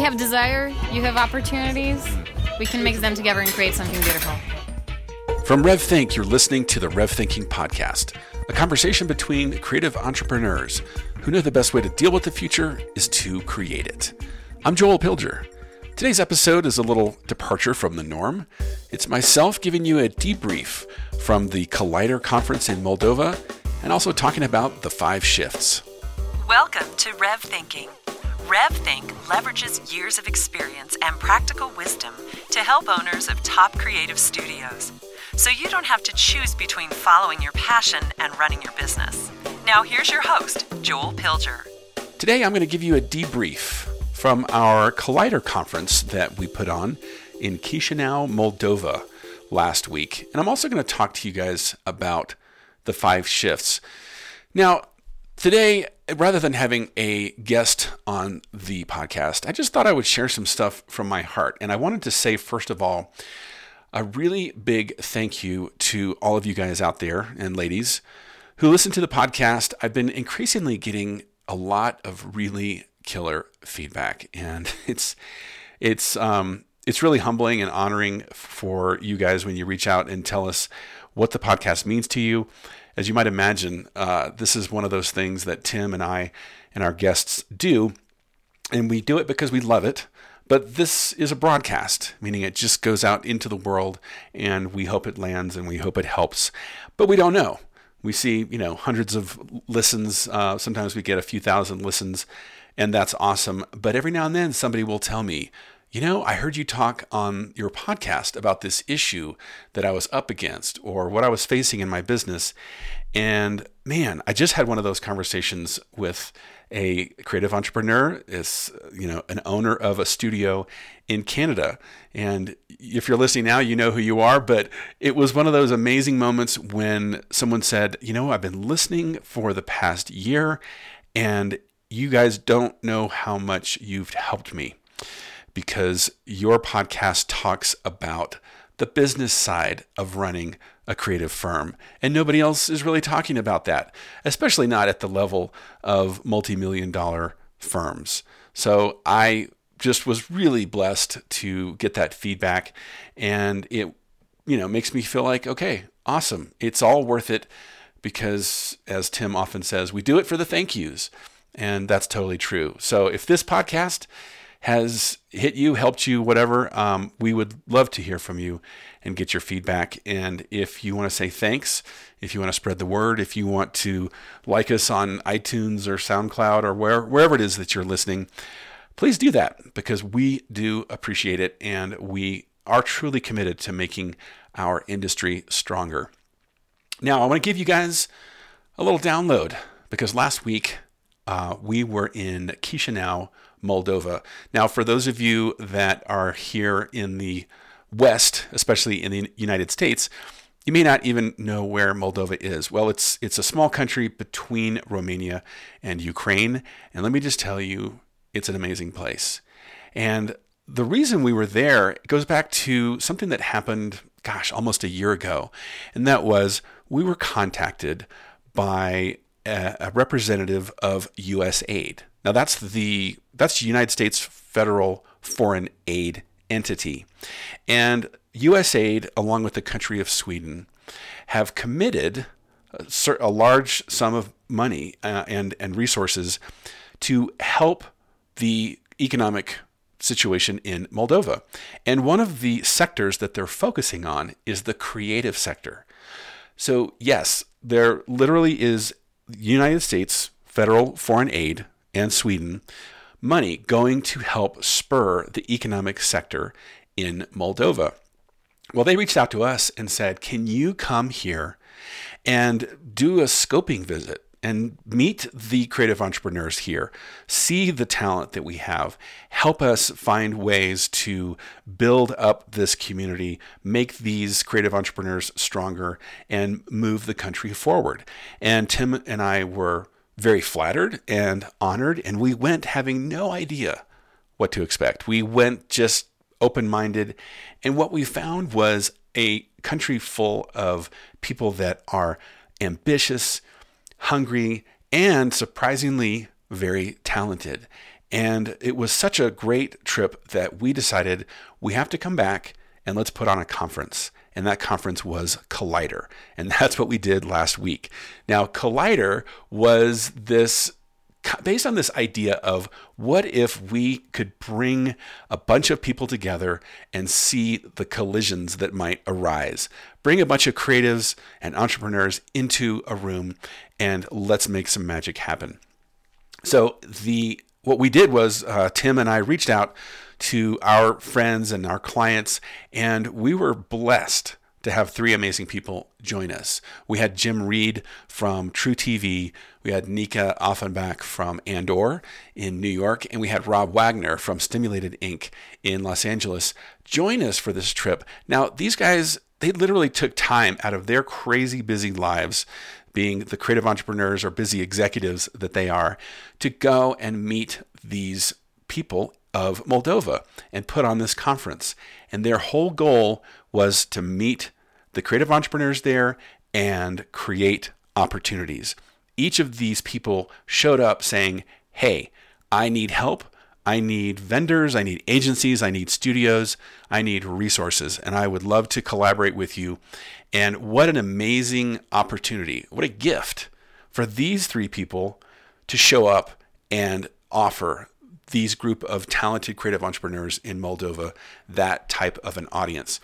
We have desire, you have opportunities. We can mix them together and create something beautiful. From RevThink, you're listening to the Rev Thinking Podcast, a conversation between creative entrepreneurs who know the best way to deal with the future is to create it. I'm Joel Pilger. Today's episode is a little departure from the norm. It's myself giving you a debrief from the Collider conference in Moldova and also talking about the five shifts. Welcome to Rev Thinking. RevThink leverages years of experience and practical wisdom to help owners of top creative studios. So you don't have to choose between following your passion and running your business. Now, here's your host, Joel Pilger. Today, I'm going to give you a debrief from our Collider conference that we put on in Chisinau, Moldova last week. And I'm also going to talk to you guys about the five shifts. Now, today, rather than having a guest on the podcast, I just thought I would share some stuff from my heart. And I wanted to say, first of all, a really big thank you to all of you guys out there and ladies who listen to the podcast. I've been increasingly getting a lot of really killer feedback, and it's it's um, it's really humbling and honoring for you guys when you reach out and tell us what the podcast means to you. As you might imagine, uh, this is one of those things that Tim and I and our guests do, and we do it because we love it. But this is a broadcast, meaning it just goes out into the world and we hope it lands and we hope it helps. But we don't know. We see, you know, hundreds of listens. Uh, sometimes we get a few thousand listens, and that's awesome. But every now and then somebody will tell me, you know, I heard you talk on your podcast about this issue that I was up against or what I was facing in my business. And man, I just had one of those conversations with a creative entrepreneur, is you know an owner of a studio in Canada. And if you're listening now, you know who you are. But it was one of those amazing moments when someone said, "You know, I've been listening for the past year, and you guys don't know how much you've helped me." Because your podcast talks about the business side of running a creative firm. And nobody else is really talking about that, especially not at the level of multi million dollar firms. So I just was really blessed to get that feedback. And it, you know, makes me feel like, okay, awesome. It's all worth it because, as Tim often says, we do it for the thank yous. And that's totally true. So if this podcast has hit you, helped you, whatever, um, we would love to hear from you and get your feedback. And if you want to say thanks, if you want to spread the word, if you want to like us on iTunes or SoundCloud or where, wherever it is that you're listening, please do that because we do appreciate it and we are truly committed to making our industry stronger. Now, I want to give you guys a little download because last week uh, we were in Chisinau, Moldova. Now, for those of you that are here in the West, especially in the United States, you may not even know where Moldova is. Well, it's it's a small country between Romania and Ukraine, and let me just tell you, it's an amazing place. And the reason we were there goes back to something that happened, gosh, almost a year ago, and that was we were contacted by a, a representative of USAID. Now that's the that's the United States federal foreign aid entity. And USAID, along with the country of Sweden, have committed a, large sum of money uh, and, and resources to help the economic situation in Moldova. And one of the sectors that they're focusing on is the creative sector. So, yes, there literally is United States federal foreign aid and Sweden money going to help spur the economic sector in Moldova. Well, they reached out to us and said, Can you come here and do a scoping visit and meet the creative entrepreneurs here, see the talent that we have, help us find ways to build up this community, make these creative entrepreneurs stronger, and move the country forward? And Tim and I were very flattered and honored, and we went having no idea what to expect. We went just open minded, and what we found was a country full of people that are ambitious, hungry, and surprisingly very talented. And it was such a great trip that we decided we have to come back and let's put on a conference. And that conference was Collider. And that's what we did last week. Now, Collider was this based on this idea of what if we could bring a bunch of people together and see the collisions that might arise bring a bunch of creatives and entrepreneurs into a room and let's make some magic happen so the what we did was uh, tim and i reached out to our friends and our clients and we were blessed to have three amazing people join us. We had Jim Reed from True TV, we had Nika Offenbach from Andor in New York, and we had Rob Wagner from Stimulated Inc. in Los Angeles join us for this trip. Now, these guys, they literally took time out of their crazy busy lives being the creative entrepreneurs or busy executives that they are, to go and meet these people of Moldova and put on this conference. And their whole goal was to meet the creative entrepreneurs there and create opportunities. Each of these people showed up saying, Hey, I need help. I need vendors, I need agencies, I need studios, I need resources, and I would love to collaborate with you. And what an amazing opportunity, what a gift for these three people to show up and offer these group of talented creative entrepreneurs in Moldova that type of an audience.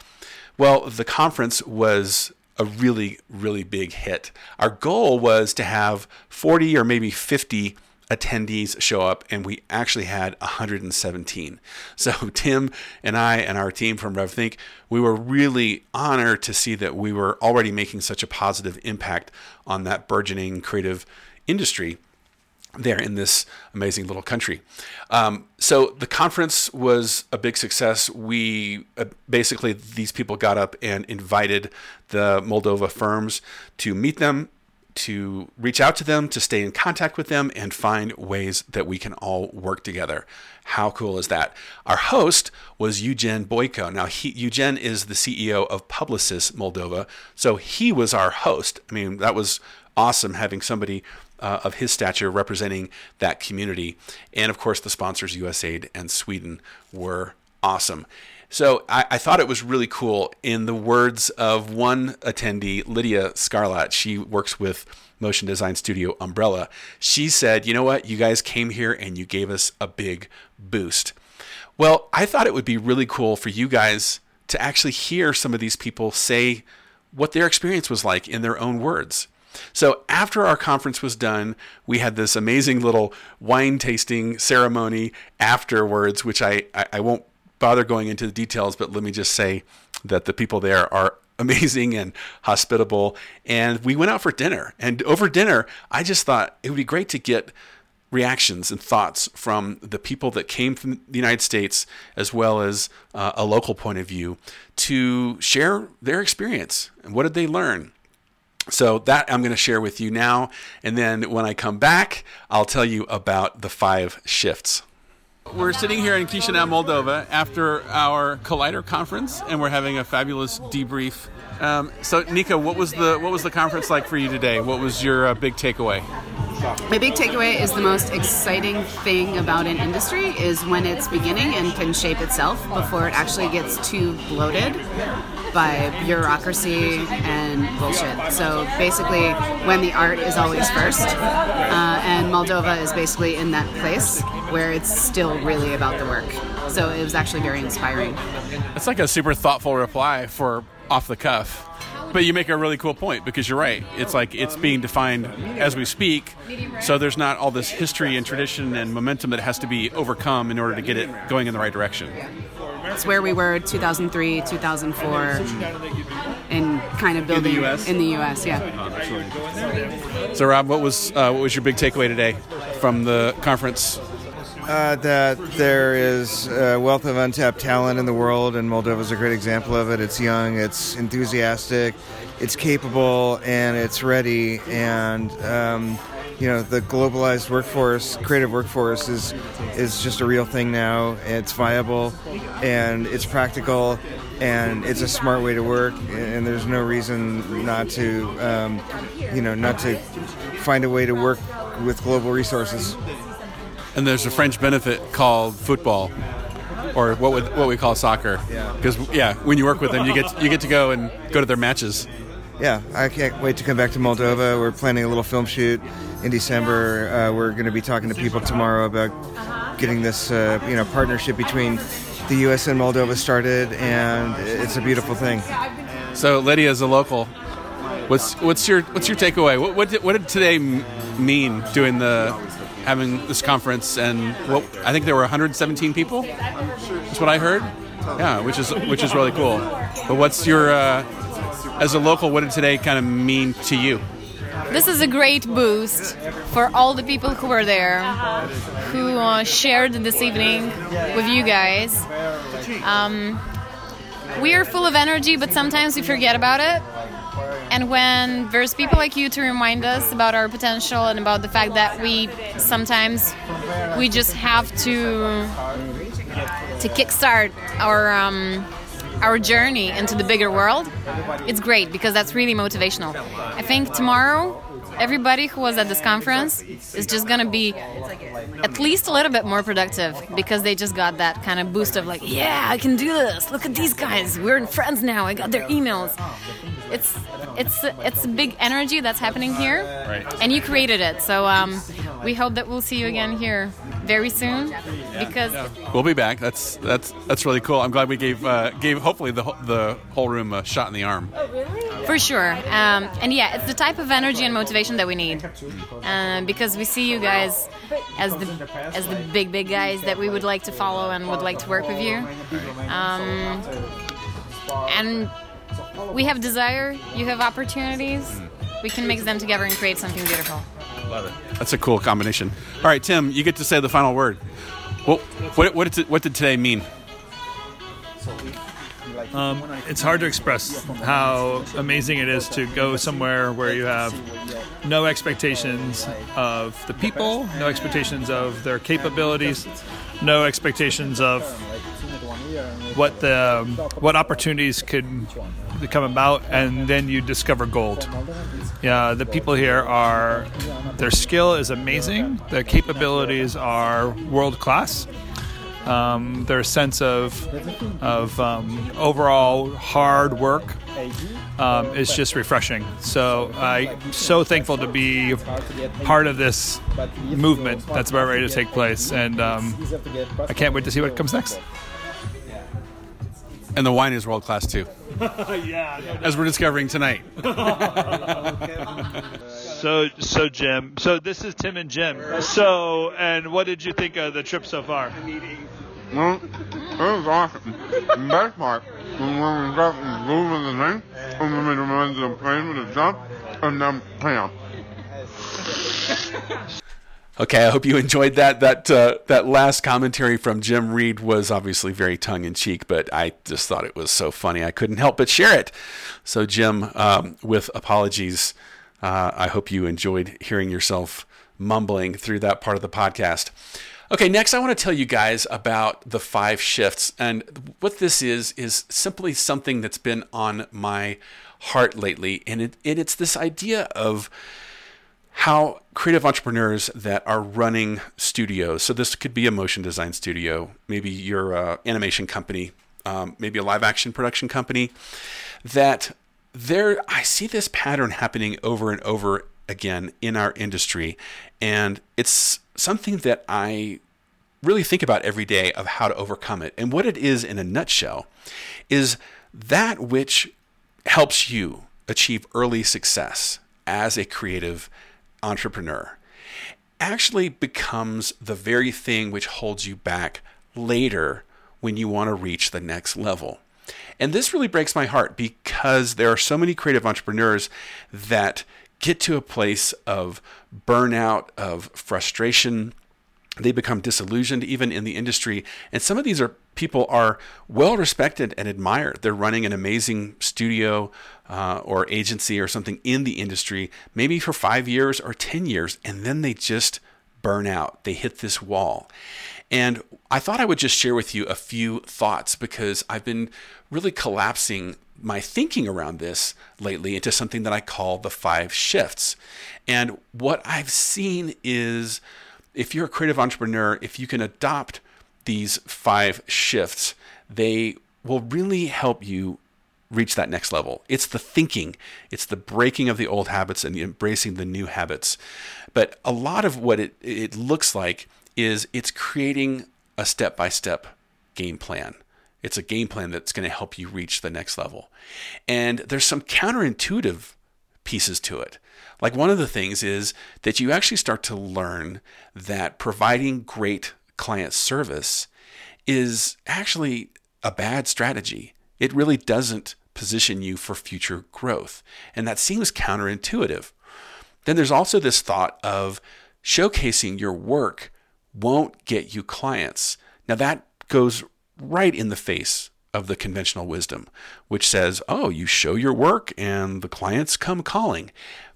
Well, the conference was a really, really big hit. Our goal was to have 40 or maybe 50 attendees show up, and we actually had 117. So, Tim and I and our team from RevThink, we were really honored to see that we were already making such a positive impact on that burgeoning creative industry there in this amazing little country. Um, so the conference was a big success. We uh, basically, these people got up and invited the Moldova firms to meet them, to reach out to them, to stay in contact with them, and find ways that we can all work together. How cool is that? Our host was Eugen Boyko. Now, he, Eugen is the CEO of Publicis Moldova, so he was our host. I mean, that was awesome having somebody uh, of his stature representing that community. And of course, the sponsors, USAID and Sweden, were awesome. So I, I, thought it was really cool. In the words of one attendee, Lydia Scarlett, she works with motion design studio Umbrella. She said, You know what? You guys came here and you gave us a big boost. Well, I thought it would be really cool for you guys to actually hear some of these people say what their experience was like in their own words. So after our conference was done, we had this amazing little wine tasting ceremony afterwards, which I, I, I won't bother going into the details, but let me just say that the people there are amazing and hospitable. And we went out for dinner. And over dinner, I just thought it would be great to get reactions and thoughts from the people that came from the United States as well as uh, a local point of view to share their experience and what did they learn so that I'm going to share with you now. And then when I come back, I'll tell you about the five shifts. We're sitting here in Chisinau, Moldova, after our Collider conference, and we're having a fabulous debrief. Um, so, Nika, what was the what was the conference like for you today? What was your uh, big takeaway? My big takeaway is the most exciting thing about an industry is when it's beginning and can shape itself before it actually gets too bloated by bureaucracy and bullshit. So basically, when the art is always first, uh, and Moldova is basically in that place where it's still really about the work. So it was actually very inspiring. It's like a super thoughtful reply for off the cuff. But you make a really cool point because you're right. It's like it's being defined as we speak. So there's not all this history and tradition and momentum that has to be overcome in order to get it going in the right direction. It's where we were 2003, 2004, and kind of building in the U.S. In the U.S. Yeah. So, Rob, what was uh, what was your big takeaway today from the conference? Uh, that there is a wealth of untapped talent in the world, and Moldova is a great example of it. It's young, it's enthusiastic, it's capable, and it's ready. And um, you know the globalized workforce, creative workforce, is is just a real thing now. It's viable, and it's practical, and it's a smart way to work. And there's no reason not to, um, you know, not to find a way to work with global resources. and there's a French benefit called football, or what would, what we call soccer. Yeah. Because yeah, when you work with them, you get you get to go and go to their matches. Yeah, I can't wait to come back to Moldova. We're planning a little film shoot in December. Uh, we're going to be talking to people tomorrow about getting this, uh, you know, partnership between the U.S. and Moldova started, and it's a beautiful thing. So Lydia is a local. What's what's your what's your takeaway? What what did, what did today mean doing the having this conference and what I think there were 117 people. That's what I heard. Yeah, which is which is really cool. But what's your uh, as a local? What did today kind of mean to you? This is a great boost for all the people who were there, who uh, shared this evening with you guys. Um, we are full of energy, but sometimes we forget about it. And when there's people like you to remind us about our potential and about the fact that we sometimes we just have to to kickstart our um, our journey into the bigger world, it's great because that's really motivational. I think tomorrow everybody who was at this conference is just going to be at least a little bit more productive because they just got that kind of boost of like, yeah, I can do this. Look at these guys. We're friends now. I got their emails. It's it's it's a big energy that's happening here, Right. and you created it. So um, we hope that we'll see you again here very soon because We'll be back. That's that's that's really cool. I'm glad we gave uh, gave hopefully the whole- the whole room a shot in the arm. For sure. Um, and yeah, it's the type of energy and motivation that we need. Uh, because we see you guys as the as the big big guys that we would like to follow and would like to work with you. Um, and we have desire, you have opportunities. We can mix them together and create something beautiful. Love it. That's a cool combination. All right, Tim, you get to say the final word. Well, what what did, what did today mean? Um, it's hard to express how amazing it is to go somewhere where you have no expectations of the people, no expectations of their capabilities, no expectations of what the what opportunities could come about, and then you discover gold. Yeah, the people here are their skill is amazing. their capabilities are world class um, their sense of of um, overall hard work um, is just refreshing. So I'm so thankful to be part of this movement that's about ready to take place, and um, I can't wait to see what comes next. And the wine is world class too. As we're discovering tonight. Oh, so, so Jim, so this is Tim and Jim. So, and what did you think of the trip so far? Well, it was awesome. The best part was when we got in groove of the thing, and then we remember the plane with the jump, and then bam. Okay, I hope you enjoyed that. That uh, that last commentary from Jim Reed was obviously very tongue in cheek, but I just thought it was so funny I couldn't help but share it. So, Jim, um, with apologies, uh, I hope you enjoyed hearing yourself mumbling through that part of the podcast. Okay, next I want to tell you guys about the five shifts, and what this is is simply something that's been on my heart lately, and it, and it's this idea of how creative entrepreneurs that are running studios so this could be a motion design studio maybe your uh, animation company um, maybe a live action production company that there i see this pattern happening over and over again in our industry. And it's something that i really think about every day of how to overcome it. And what it is in a nutshell is that which helps you achieve early success as a creative entrepreneur actually becomes the very thing which holds you back later when you want to reach the next level. And this really breaks my heart because there are so many creative entrepreneurs that get to a place of burnout, of frustration, they become disillusioned even in the industry and some of these are people are well respected and admired. They're running an amazing studio uh, or agency or something in the industry maybe for five years or ten years and then they just burn out. They hit this wall. And i thought i would just share with you a few thoughts because i've been really collapsing my thinking around this lately into something that i call the five shifts. And what i've seen is if you're a creative entrepreneur, if you can adopt these five shifts, they will really help you reach that next level. It's the thinking, it's the breaking of the old habits and embracing the new habits. But a lot of what it, it looks like is it's creating a step by step game plan. It's a game plan that's going to help you reach the next level. And there's some counterintuitive pieces to it. Like one of the things is that you actually start to learn that providing great client service is actually a bad strategy. It really doesn't position you for future growth. And that seems counterintuitive. Then there's also this thought of showcasing your work won't get you clients. Now, that goes right in the face of the conventional wisdom, which says, oh, you show your work and the clients come calling.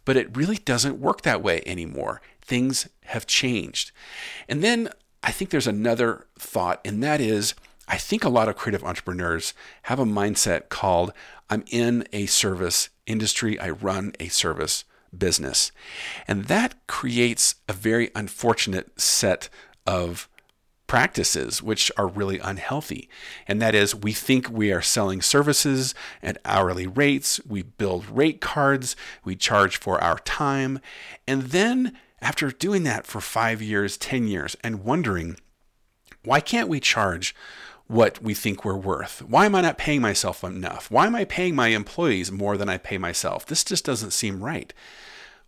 But it really doesn't work that way anymore. Things have changed. And then I think there's another thought, and that is I think a lot of creative entrepreneurs have a mindset called I'm in a service industry, I run a service business. And that creates a very unfortunate set of practices which are really unhealthy. And that is, we think we are selling services at hourly rates, we build rate cards, we charge for our time. And then, after doing that for five years, 10 years, and wondering, why can't we charge what we think we're worth. Why am I not paying myself enough? Why am I paying my employees more than I pay myself? This just doesn't seem right.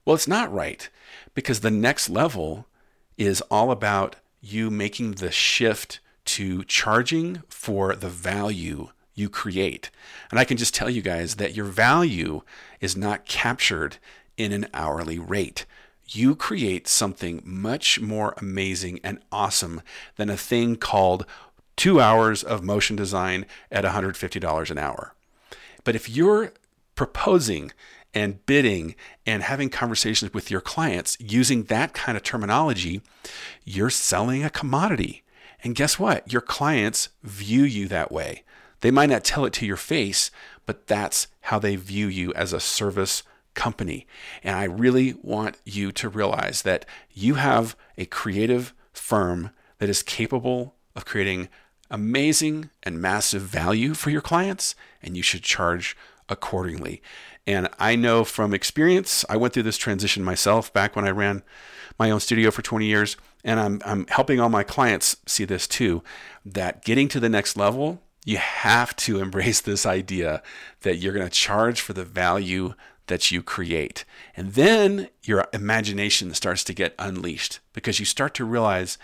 Well, it's not right because the next level is all about you making the shift to charging for the value you create. And I can just tell you guys that your value is not captured in an hourly rate. You create something much more amazing and awesome than a thing called two hours of motion design at $150 an hour. But if you're proposing and bidding and having conversations with your clients using that kind of terminology, you're selling a commodity. And guess what? Your clients view you that way. They might not tell it to your face, but that's how they view you as a service company. And I really want you to realize that you have a creative firm that is capable of creating amazing and massive value for your clients, and you should charge accordingly. And I know from experience, I went through this transition myself back when I ran my own studio for 20 years, and I'm, I'm helping all my clients see this too that getting to the next level, you have to embrace this idea that you're going to charge for the value that you create. And then your imagination starts to get unleashed because you start to realize,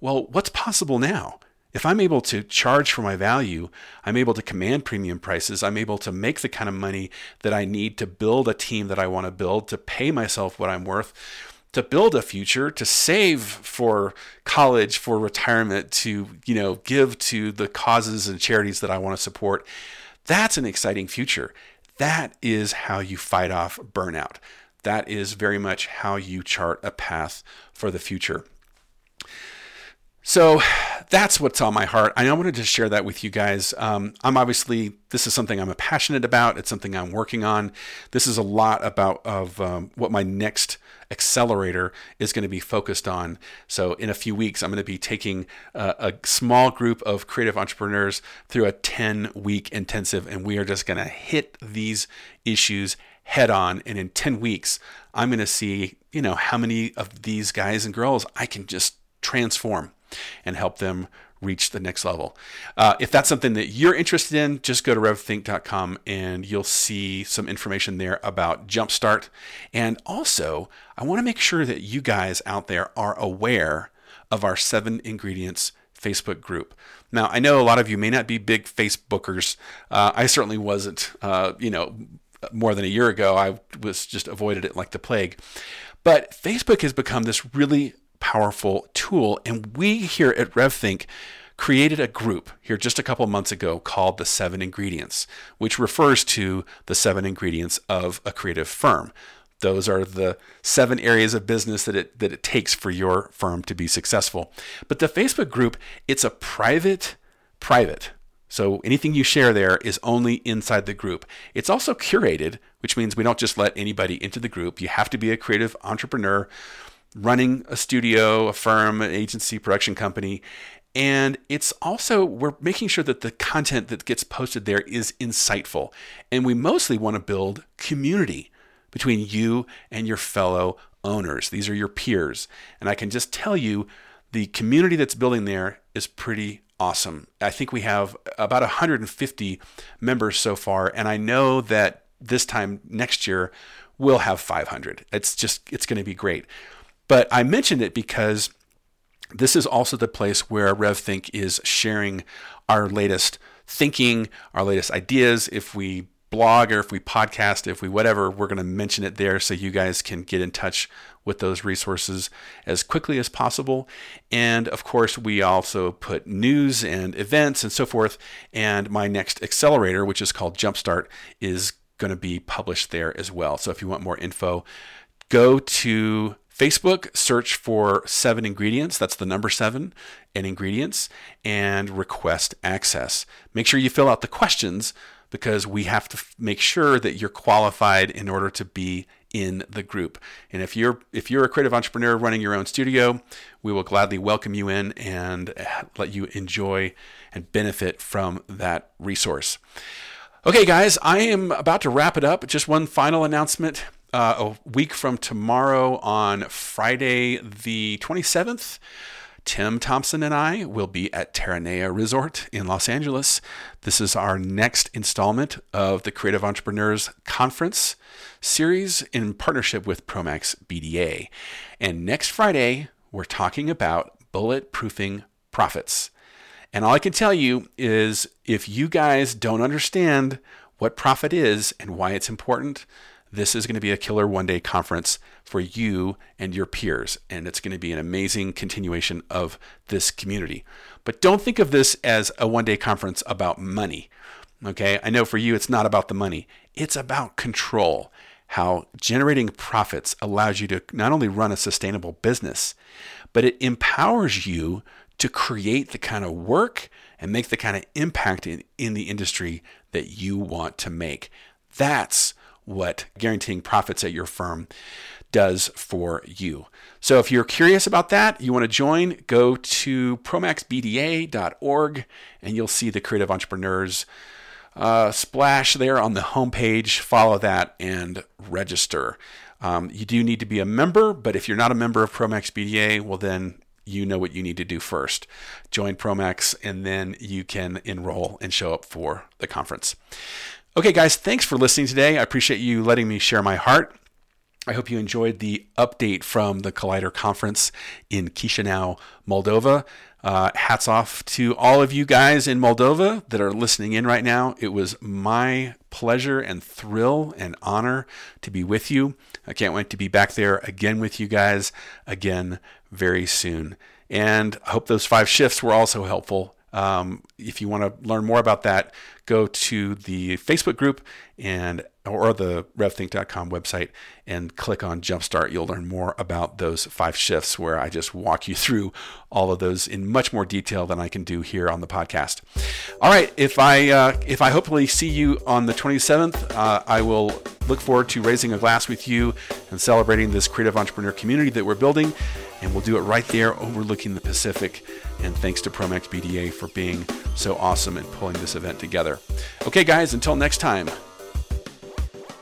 well, what's possible now? If I'm able to charge for my value, I'm able to command premium prices. I'm able to make the kind of money that I need to build a team that I want to build, to pay myself what I'm worth, to build a future, to save for college, for retirement, to, you know, give to the causes and charities that I want to support. That's an exciting future. That is how you fight off burnout. That is very much how you chart a path for the future. So that's what's on my heart. I wanted to share that with you guys. Um, I'm obviously this is something I'm passionate about. It's something I'm working on. This is a lot about of um, what my next accelerator is going to be focused on. So in a few weeks, I'm going to be taking a, a small group of creative entrepreneurs through a 10 week intensive, and we are just going to hit these issues head on. And in 10 weeks, I'm going to see you know how many of these guys and girls I can just transform and help them reach the next level. Uh, if that's something that you're interested in, just go to revthink.com and you'll see some information there about Jumpstart. And also, I want to make sure that you guys out there are aware of our seven ingredients Facebook group. Now, I know a lot of you may not be big Facebookers. Uh, I certainly wasn't, uh, you know, more than a year ago. I was just avoided it like the plague. But Facebook has become this really powerful tool. And we here at RevThink created a group here just a couple months ago called the Seven Ingredients, which refers to the seven ingredients of a creative firm. Those are the seven areas of business that it that it takes for your firm to be successful. But the Facebook group, it's a private private. So anything you share there is only inside the group. It's also curated, which means we don't just let anybody into the group. You have to be a creative entrepreneur running a studio, a firm, an agency, production company. And it's also, we're making sure that the content that gets posted there is insightful. And we mostly want to build community between you and your fellow owners. These are your peers. And I can just tell you, the community that's building there is pretty awesome. I think we have about 150 members so far. And I know that this time next year, we'll have 500. It's just, it's going to be great. But I mentioned it because this is also the place where RevThink is sharing our latest thinking, our latest ideas. If we blog or if we podcast, if we whatever, we're going to mention it there so you guys can get in touch with those resources as quickly as possible. And of course, we also put news and events and so forth. And my next accelerator, which is called Jumpstart, is going to be published there as well. So if you want more info, go to Facebook, search for seven ingredients. That's the number seven and ingredients and request access. Make sure you fill out the questions because we have to make sure that you're qualified in order to be in the group. And if you're if you're a creative entrepreneur running your own studio, we will gladly welcome you in and uh, let you enjoy and benefit from that resource. Okay, guys, I am about to wrap it up. Just one final announcement uh, a week from tomorrow on Friday, the 27th. Tim Thompson and I will be at Terranea Resort in Los Angeles. This is our next installment of the Creative Entrepreneurs Conference series in partnership with Promax BDA. And next Friday, we're talking about bulletproofing profits. And all I can tell you is if you guys don't understand what profit is and why it's important, this is going to be a killer one day conference for you and your peers. And it's going to be an amazing continuation of this community. But don't think of this as a one day conference about money. Okay. I know for you, it's not about the money, it's about control. How generating profits allows you to not only run a sustainable business, but it empowers you to create the kind of work and make the kind of impact in, in the industry that you want to make. That's what guaranteeing profits at your firm does for you. So if you're curious about that, you want to join, go to promaxbda.org and you'll see the creative entrepreneurs uh, splash there on the homepage. Follow that and register. Um, you do need to be a member, but if you're not a member of Promax BDA, well, then you know what you need to do first. Join Promax, and then you can enroll and show up for the conference. Okay, guys, thanks for listening today. I appreciate you letting me share my heart. I hope you enjoyed the update from the Collider conference in Chisinau, Moldova. Uh, hats off to all of you guys in Moldova that are listening in right now. It was my pleasure and thrill and honor to be with you. I can't wait to be back there again with you guys again very soon. And I hope those five shifts were also helpful um, if you want to learn more about that, go to the Facebook group and or the revthink.com website and click on Jumpstart. You'll learn more about those five shifts where I just walk you through all of those in much more detail than I can do here on the podcast. All right, if I uh, if I hopefully see you on the 27th, uh, I will look forward to raising a glass with you and celebrating this creative entrepreneur community that we're building. And we'll do it right there overlooking the Pacific. And thanks to Promax BDA for being so awesome and pulling this event together. Okay, guys, until next time.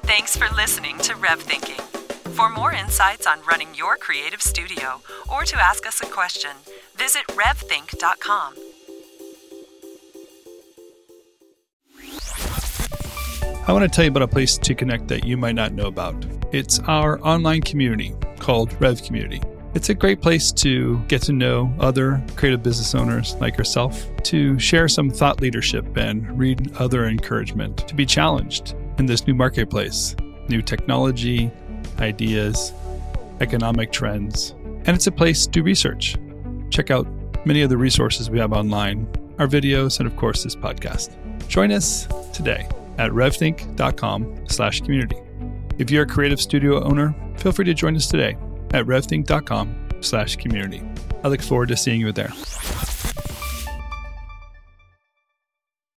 Thanks for listening to Rev Thinking. For more insights on running your creative studio or to ask us a question, visit revthink.com. I want to tell you about a place to connect that you might not know about. It's our online community called Rev Community. It's a great place to get to know other creative business owners like yourself, to share some thought leadership and read other encouragement, to be challenged in this new marketplace, new technology, ideas, economic trends. And it's a place to research. Check out many of the resources we have online, our videos, and of course this podcast. Join us today at revthink.com slash community. If you're a creative studio owner, feel free to join us today at revthink.com slash community. I look forward to seeing you there.